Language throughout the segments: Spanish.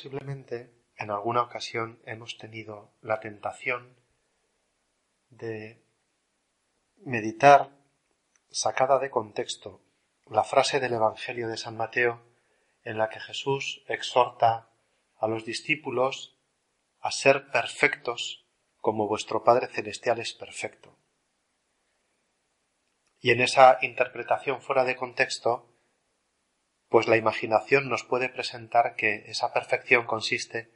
posiblemente en alguna ocasión hemos tenido la tentación de meditar sacada de contexto la frase del Evangelio de San Mateo en la que Jesús exhorta a los discípulos a ser perfectos como vuestro Padre Celestial es perfecto. Y en esa interpretación fuera de contexto, pues la imaginación nos puede presentar que esa perfección consiste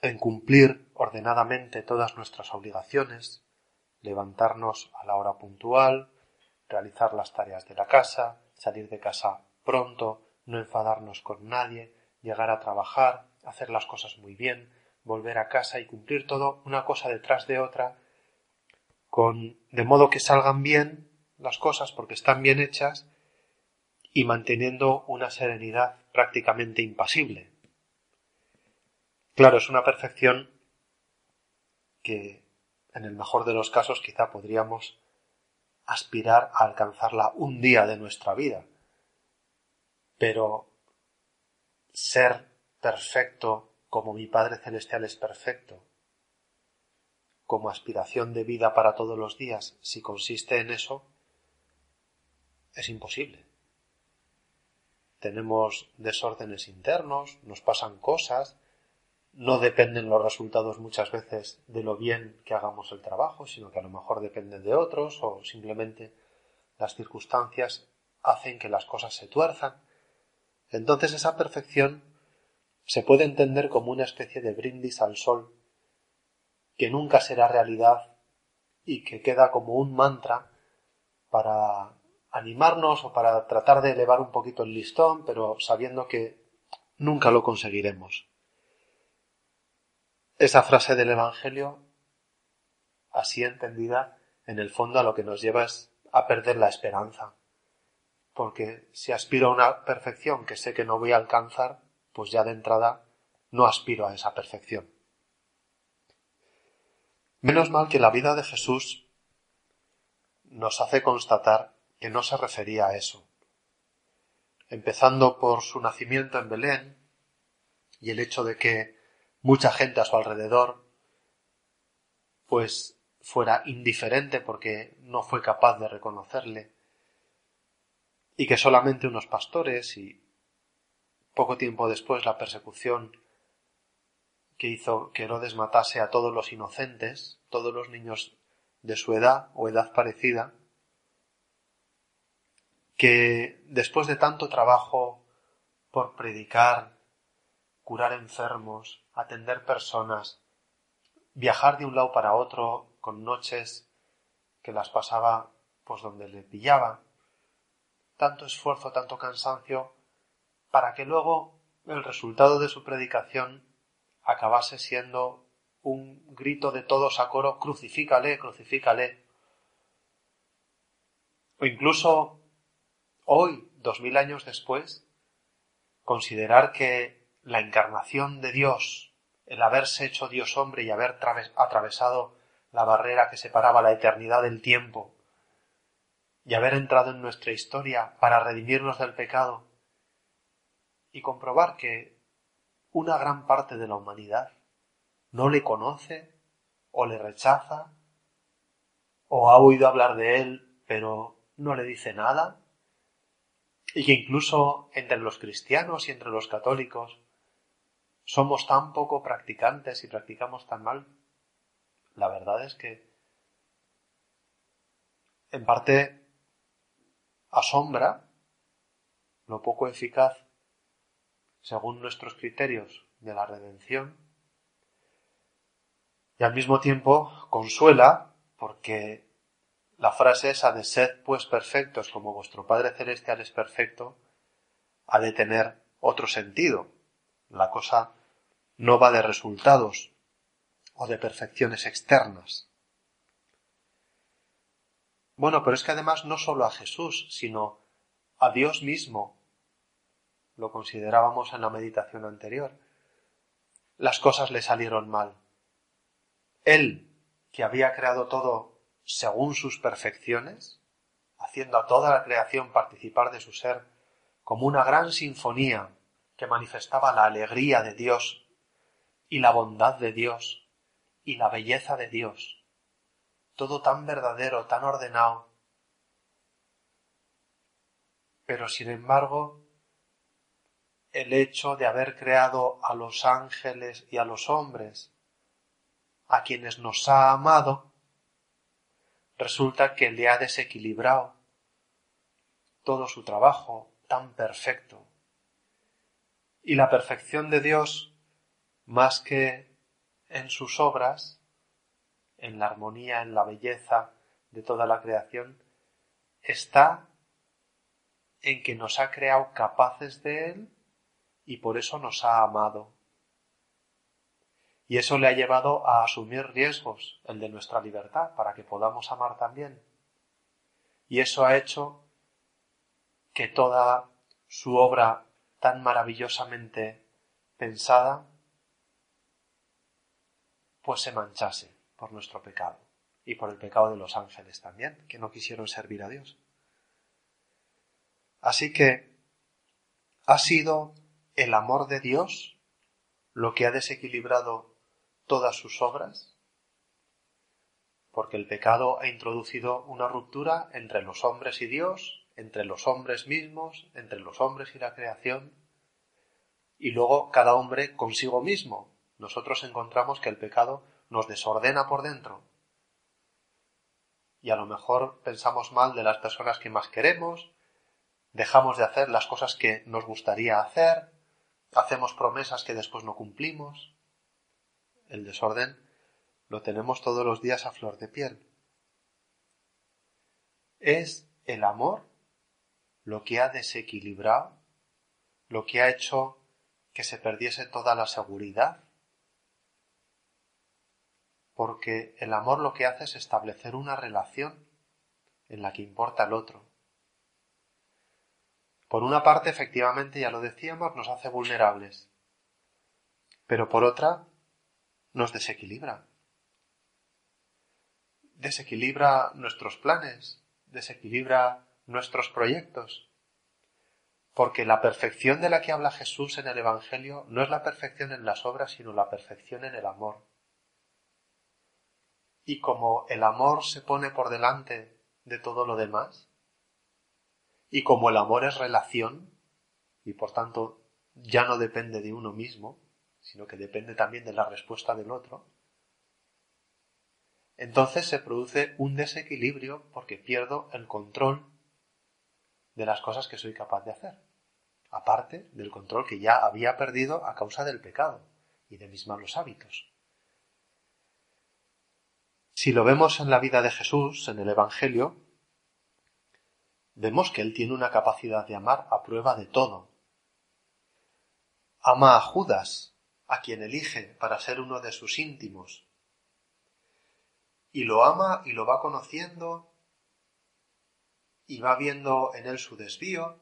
en cumplir ordenadamente todas nuestras obligaciones, levantarnos a la hora puntual, realizar las tareas de la casa, salir de casa pronto, no enfadarnos con nadie, llegar a trabajar, hacer las cosas muy bien, volver a casa y cumplir todo una cosa detrás de otra, con de modo que salgan bien las cosas porque están bien hechas y manteniendo una serenidad prácticamente impasible. Claro, es una perfección que en el mejor de los casos quizá podríamos aspirar a alcanzarla un día de nuestra vida. Pero ser perfecto como mi Padre Celestial es perfecto, como aspiración de vida para todos los días, si consiste en eso, es imposible. Tenemos desórdenes internos, nos pasan cosas, no dependen los resultados muchas veces de lo bien que hagamos el trabajo, sino que a lo mejor dependen de otros o simplemente las circunstancias hacen que las cosas se tuerzan. Entonces esa perfección se puede entender como una especie de brindis al sol que nunca será realidad y que queda como un mantra para animarnos o para tratar de elevar un poquito el listón, pero sabiendo que nunca lo conseguiremos. Esa frase del Evangelio, así entendida, en el fondo a lo que nos lleva es a perder la esperanza. Porque si aspiro a una perfección que sé que no voy a alcanzar, pues ya de entrada no aspiro a esa perfección. Menos mal que la vida de Jesús nos hace constatar que no se refería a eso. Empezando por su nacimiento en Belén y el hecho de que mucha gente a su alrededor pues fuera indiferente porque no fue capaz de reconocerle y que solamente unos pastores y poco tiempo después la persecución que hizo que Herodes matase a todos los inocentes, todos los niños de su edad o edad parecida, que después de tanto trabajo por predicar, curar enfermos, atender personas, viajar de un lado para otro con noches que las pasaba pues donde le pillaba, tanto esfuerzo, tanto cansancio, para que luego el resultado de su predicación acabase siendo un grito de todos a coro crucifícale, crucifícale. O incluso hoy, dos mil años después, considerar que la encarnación de Dios, el haberse hecho Dios hombre y haber atravesado la barrera que separaba la eternidad del tiempo, y haber entrado en nuestra historia para redimirnos del pecado, y comprobar que una gran parte de la humanidad no le conoce o le rechaza o ha oído hablar de él pero no le dice nada, y que incluso entre los cristianos y entre los católicos somos tan poco practicantes y practicamos tan mal, la verdad es que en parte asombra lo poco eficaz según nuestros criterios de la redención y al mismo tiempo consuela porque la frase esa de sed pues perfectos como vuestro Padre Celestial es perfecto ha de tener otro sentido la cosa no va de resultados o de perfecciones externas. Bueno, pero es que además no solo a Jesús, sino a Dios mismo, lo considerábamos en la meditación anterior, las cosas le salieron mal. Él, que había creado todo según sus perfecciones, haciendo a toda la creación participar de su ser como una gran sinfonía que manifestaba la alegría de Dios y la bondad de Dios y la belleza de Dios. Todo tan verdadero, tan ordenado. Pero sin embargo, el hecho de haber creado a los ángeles y a los hombres, a quienes nos ha amado, resulta que le ha desequilibrado todo su trabajo tan perfecto. Y la perfección de Dios, más que en sus obras, en la armonía, en la belleza de toda la creación, está en que nos ha creado capaces de Él y por eso nos ha amado. Y eso le ha llevado a asumir riesgos, el de nuestra libertad, para que podamos amar también. Y eso ha hecho que toda su obra tan maravillosamente pensada, pues se manchase por nuestro pecado y por el pecado de los ángeles también, que no quisieron servir a Dios. Así que ha sido el amor de Dios lo que ha desequilibrado todas sus obras, porque el pecado ha introducido una ruptura entre los hombres y Dios, entre los hombres mismos, entre los hombres y la creación, y luego cada hombre consigo mismo. Nosotros encontramos que el pecado nos desordena por dentro. Y a lo mejor pensamos mal de las personas que más queremos, dejamos de hacer las cosas que nos gustaría hacer, hacemos promesas que después no cumplimos. El desorden lo tenemos todos los días a flor de piel. Es el amor lo que ha desequilibrado, lo que ha hecho que se perdiese toda la seguridad. Porque el amor lo que hace es establecer una relación en la que importa el otro. Por una parte, efectivamente, ya lo decíamos, nos hace vulnerables, pero por otra, nos desequilibra. Desequilibra nuestros planes, desequilibra nuestros proyectos. Porque la perfección de la que habla Jesús en el Evangelio no es la perfección en las obras, sino la perfección en el amor. Y como el amor se pone por delante de todo lo demás, y como el amor es relación, y por tanto ya no depende de uno mismo, sino que depende también de la respuesta del otro, entonces se produce un desequilibrio porque pierdo el control de las cosas que soy capaz de hacer, aparte del control que ya había perdido a causa del pecado y de mis malos hábitos. Si lo vemos en la vida de Jesús, en el Evangelio, vemos que él tiene una capacidad de amar a prueba de todo. Ama a Judas, a quien elige para ser uno de sus íntimos. Y lo ama y lo va conociendo y va viendo en él su desvío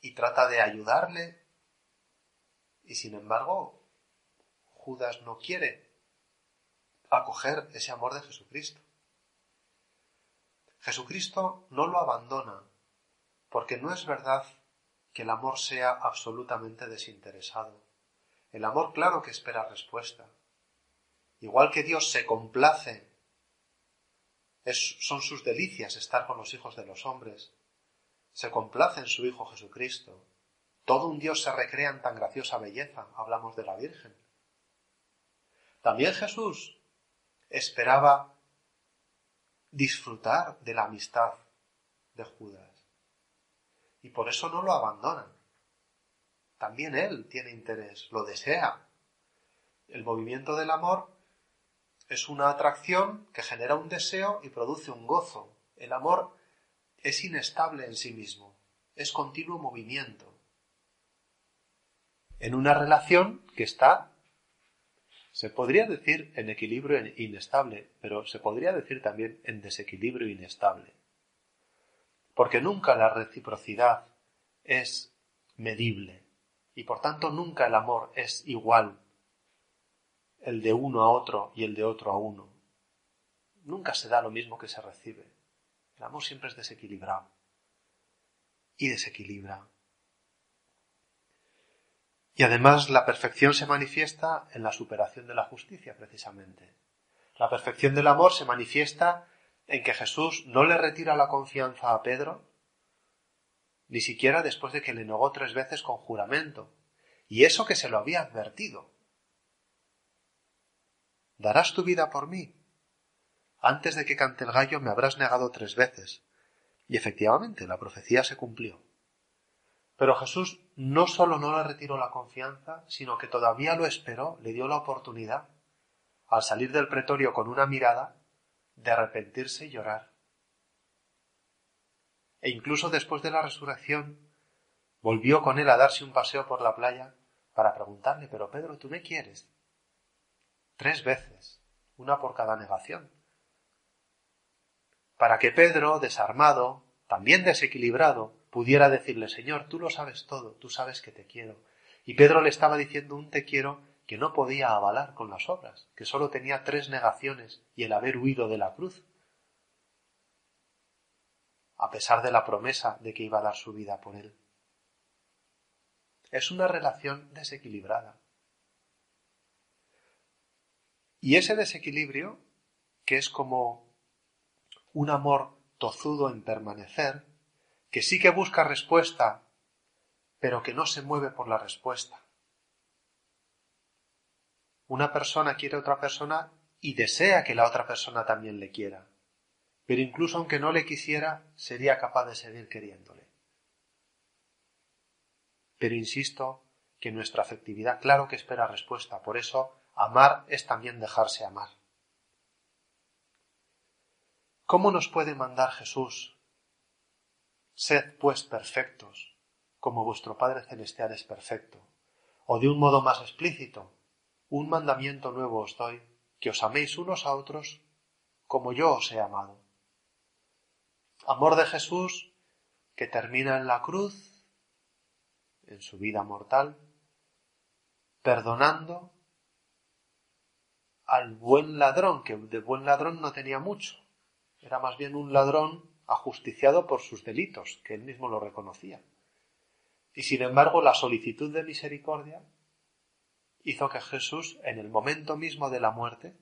y trata de ayudarle. Y sin embargo, Judas no quiere acoger ese amor de Jesucristo. Jesucristo no lo abandona, porque no es verdad que el amor sea absolutamente desinteresado. El amor claro que espera respuesta. Igual que Dios se complace, son sus delicias estar con los hijos de los hombres, se complace en su Hijo Jesucristo. Todo un Dios se recrea en tan graciosa belleza, hablamos de la Virgen. También Jesús esperaba disfrutar de la amistad de Judas. Y por eso no lo abandonan. También él tiene interés, lo desea. El movimiento del amor es una atracción que genera un deseo y produce un gozo. El amor es inestable en sí mismo, es continuo movimiento. En una relación que está se podría decir en equilibrio inestable, pero se podría decir también en desequilibrio inestable. Porque nunca la reciprocidad es medible y por tanto nunca el amor es igual el de uno a otro y el de otro a uno. Nunca se da lo mismo que se recibe. El amor siempre es desequilibrado y desequilibra. Y además la perfección se manifiesta en la superación de la justicia, precisamente. La perfección del amor se manifiesta en que Jesús no le retira la confianza a Pedro, ni siquiera después de que le negó tres veces con juramento, y eso que se lo había advertido. ¿Darás tu vida por mí? Antes de que cante el gallo me habrás negado tres veces. Y efectivamente, la profecía se cumplió. Pero Jesús no solo no le retiró la confianza, sino que todavía lo esperó, le dio la oportunidad, al salir del pretorio con una mirada, de arrepentirse y llorar. E incluso después de la resurrección, volvió con él a darse un paseo por la playa para preguntarle, pero Pedro, ¿tú me quieres? Tres veces, una por cada negación. Para que Pedro, desarmado, también desequilibrado, pudiera decirle, Señor, tú lo sabes todo, tú sabes que te quiero. Y Pedro le estaba diciendo un te quiero que no podía avalar con las obras, que sólo tenía tres negaciones y el haber huido de la cruz, a pesar de la promesa de que iba a dar su vida por él. Es una relación desequilibrada. Y ese desequilibrio, que es como un amor tozudo en permanecer, que sí que busca respuesta, pero que no se mueve por la respuesta. Una persona quiere a otra persona y desea que la otra persona también le quiera, pero incluso aunque no le quisiera, sería capaz de seguir queriéndole. Pero insisto que nuestra afectividad claro que espera respuesta, por eso amar es también dejarse amar. ¿Cómo nos puede mandar Jesús Sed pues perfectos, como vuestro Padre Celestial es perfecto. O de un modo más explícito, un mandamiento nuevo os doy, que os améis unos a otros como yo os he amado. Amor de Jesús que termina en la cruz, en su vida mortal, perdonando al buen ladrón, que de buen ladrón no tenía mucho, era más bien un ladrón ajusticiado por sus delitos, que él mismo lo reconocía. Y sin embargo, la solicitud de misericordia hizo que Jesús, en el momento mismo de la muerte,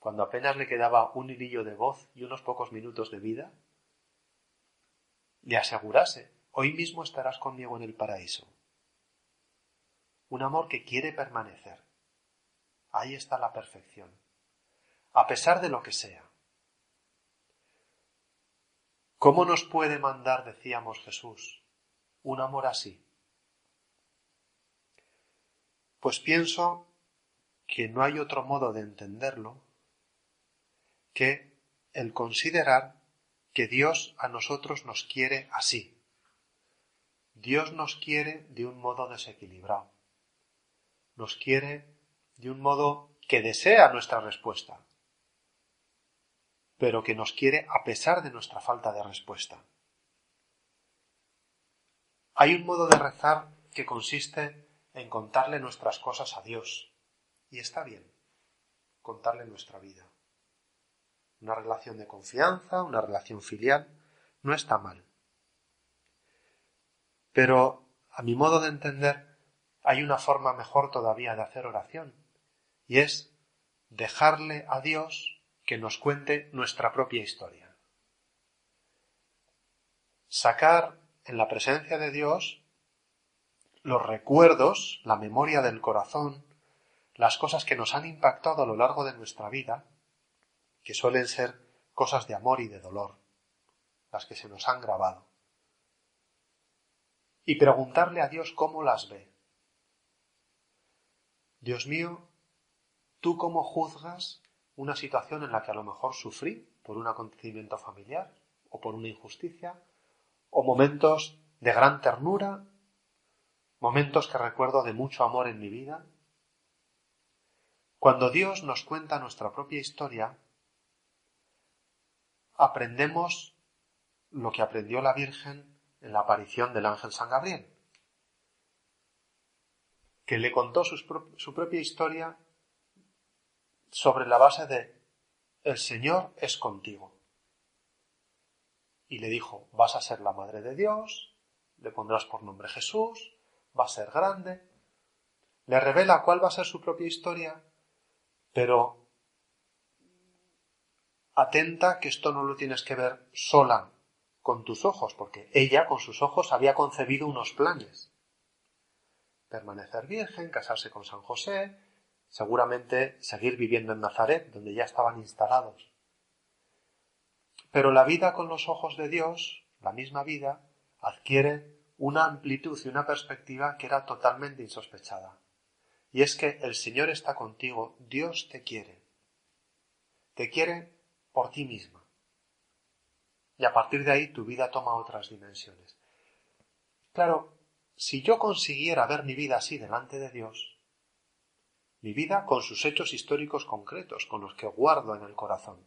cuando apenas le quedaba un hilillo de voz y unos pocos minutos de vida, le asegurase, hoy mismo estarás conmigo en el paraíso. Un amor que quiere permanecer. Ahí está la perfección. A pesar de lo que sea. ¿Cómo nos puede mandar, decíamos Jesús, un amor así? Pues pienso que no hay otro modo de entenderlo que el considerar que Dios a nosotros nos quiere así. Dios nos quiere de un modo desequilibrado. Nos quiere de un modo que desea nuestra respuesta pero que nos quiere a pesar de nuestra falta de respuesta. Hay un modo de rezar que consiste en contarle nuestras cosas a Dios. Y está bien, contarle nuestra vida. Una relación de confianza, una relación filial, no está mal. Pero, a mi modo de entender, hay una forma mejor todavía de hacer oración, y es dejarle a Dios que nos cuente nuestra propia historia. Sacar en la presencia de Dios los recuerdos, la memoria del corazón, las cosas que nos han impactado a lo largo de nuestra vida, que suelen ser cosas de amor y de dolor, las que se nos han grabado, y preguntarle a Dios cómo las ve. Dios mío, ¿tú cómo juzgas una situación en la que a lo mejor sufrí por un acontecimiento familiar o por una injusticia, o momentos de gran ternura, momentos que recuerdo de mucho amor en mi vida. Cuando Dios nos cuenta nuestra propia historia, aprendemos lo que aprendió la Virgen en la aparición del ángel San Gabriel, que le contó su, propia historia sobre la base de el Señor es contigo. Y le dijo, vas a ser la madre de Dios, le pondrás por nombre Jesús, va a ser grande, le revela cuál va a ser su propia historia, pero atenta que esto no lo tienes que ver sola con tus ojos, porque ella con sus ojos había concebido unos planes. Permanecer virgen, casarse con San José, seguramente seguir viviendo en Nazaret, donde ya estaban instalados. Pero la vida con los ojos de Dios, la misma vida, adquiere una amplitud y una perspectiva que era totalmente insospechada. Y es que el Señor está contigo, Dios te quiere. Te quiere por ti misma. Y a partir de ahí tu vida toma otras dimensiones. Claro, si yo consiguiera ver mi vida así delante de Dios, mi vida con sus hechos históricos concretos, con los que guardo en el corazón,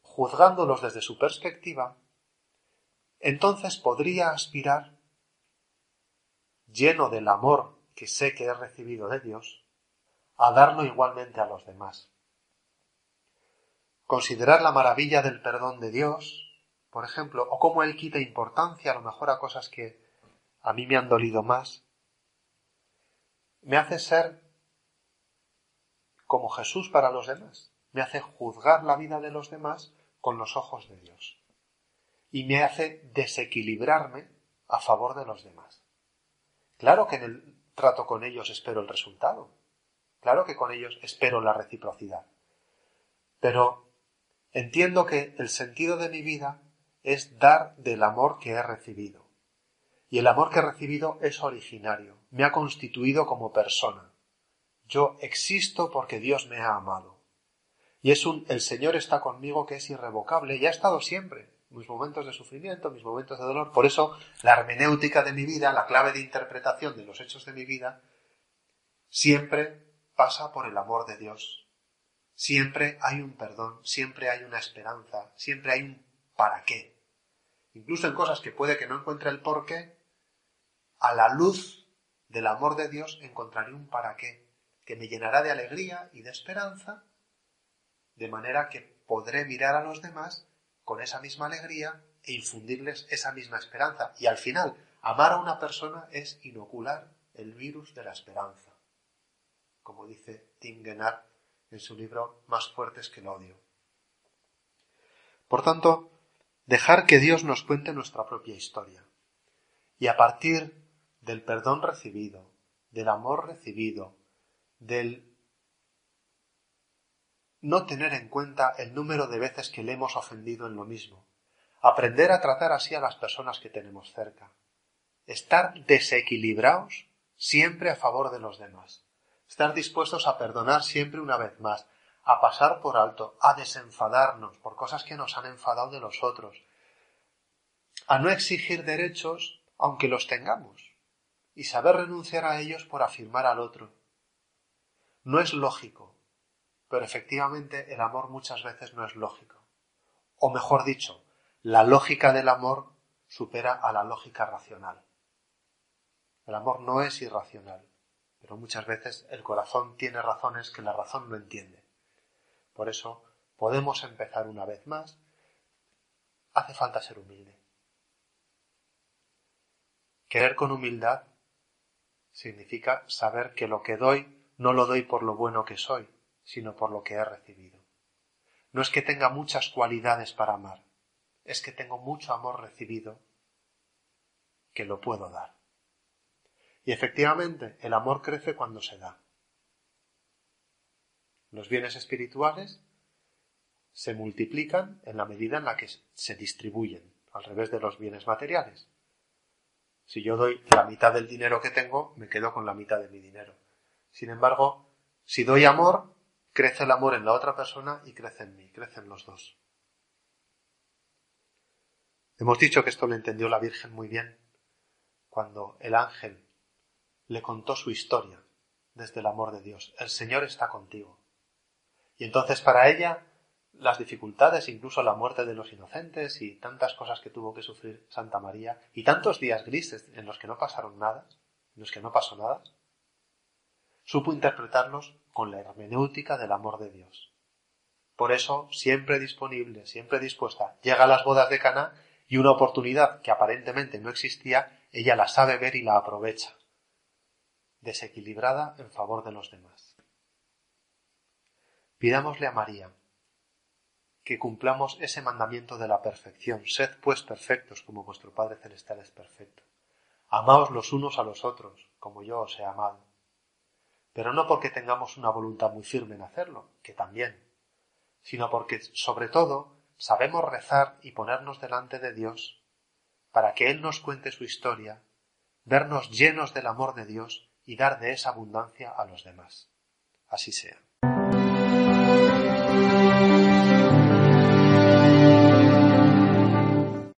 juzgándolos desde su perspectiva, entonces podría aspirar, lleno del amor que sé que he recibido de Dios, a darlo igualmente a los demás. Considerar la maravilla del perdón de Dios, por ejemplo, o cómo Él quita importancia a lo mejor a cosas que a mí me han dolido más, me hace ser como Jesús para los demás, me hace juzgar la vida de los demás con los ojos de Dios y me hace desequilibrarme a favor de los demás. Claro que en el trato con ellos espero el resultado, claro que con ellos espero la reciprocidad, pero entiendo que el sentido de mi vida es dar del amor que he recibido. Y el amor que he recibido es originario, me ha constituido como persona. Yo existo porque Dios me ha amado. Y es un el Señor está conmigo que es irrevocable y ha estado siempre. Mis momentos de sufrimiento, mis momentos de dolor. Por eso la hermenéutica de mi vida, la clave de interpretación de los hechos de mi vida, siempre pasa por el amor de Dios. Siempre hay un perdón, siempre hay una esperanza, siempre hay un para qué. Incluso en cosas que puede que no encuentre el por qué, a la luz del amor de Dios encontraré un para qué, que me llenará de alegría y de esperanza de manera que podré mirar a los demás con esa misma alegría e infundirles esa misma esperanza. Y al final, amar a una persona es inocular el virus de la esperanza, como dice Tim en su libro Más fuertes que el odio. Por tanto, dejar que Dios nos cuente nuestra propia historia. Y a partir del perdón recibido, del amor recibido, del no tener en cuenta el número de veces que le hemos ofendido en lo mismo, aprender a tratar así a las personas que tenemos cerca, estar desequilibrados siempre a favor de los demás, estar dispuestos a perdonar siempre una vez más, a pasar por alto, a desenfadarnos por cosas que nos han enfadado de los otros, a no exigir derechos aunque los tengamos, y saber renunciar a ellos por afirmar al otro. No es lógico, pero efectivamente el amor muchas veces no es lógico. O mejor dicho, la lógica del amor supera a la lógica racional. El amor no es irracional, pero muchas veces el corazón tiene razones que la razón no entiende. Por eso podemos empezar una vez más. Hace falta ser humilde. Querer con humildad significa saber que lo que doy no lo doy por lo bueno que soy, sino por lo que he recibido. No es que tenga muchas cualidades para amar, es que tengo mucho amor recibido que lo puedo dar. Y efectivamente, el amor crece cuando se da. Los bienes espirituales se multiplican en la medida en la que se distribuyen, al revés de los bienes materiales. Si yo doy la mitad del dinero que tengo, me quedo con la mitad de mi dinero. Sin embargo, si doy amor, crece el amor en la otra persona y crece en mí, crecen los dos. Hemos dicho que esto lo entendió la Virgen muy bien cuando el ángel le contó su historia desde el amor de Dios. El Señor está contigo. Y entonces para ella las dificultades, incluso la muerte de los inocentes y tantas cosas que tuvo que sufrir Santa María y tantos días grises en los que no pasaron nada, en los que no pasó nada, supo interpretarlos con la hermenéutica del amor de Dios. Por eso, siempre disponible, siempre dispuesta, llega a las bodas de Cana y una oportunidad que aparentemente no existía ella la sabe ver y la aprovecha, desequilibrada en favor de los demás. Pidámosle a María que cumplamos ese mandamiento de la perfección. Sed pues perfectos como vuestro Padre Celestial es perfecto. Amaos los unos a los otros, como yo os he amado. Pero no porque tengamos una voluntad muy firme en hacerlo, que también, sino porque, sobre todo, sabemos rezar y ponernos delante de Dios para que Él nos cuente su historia, vernos llenos del amor de Dios y dar de esa abundancia a los demás. Así sea.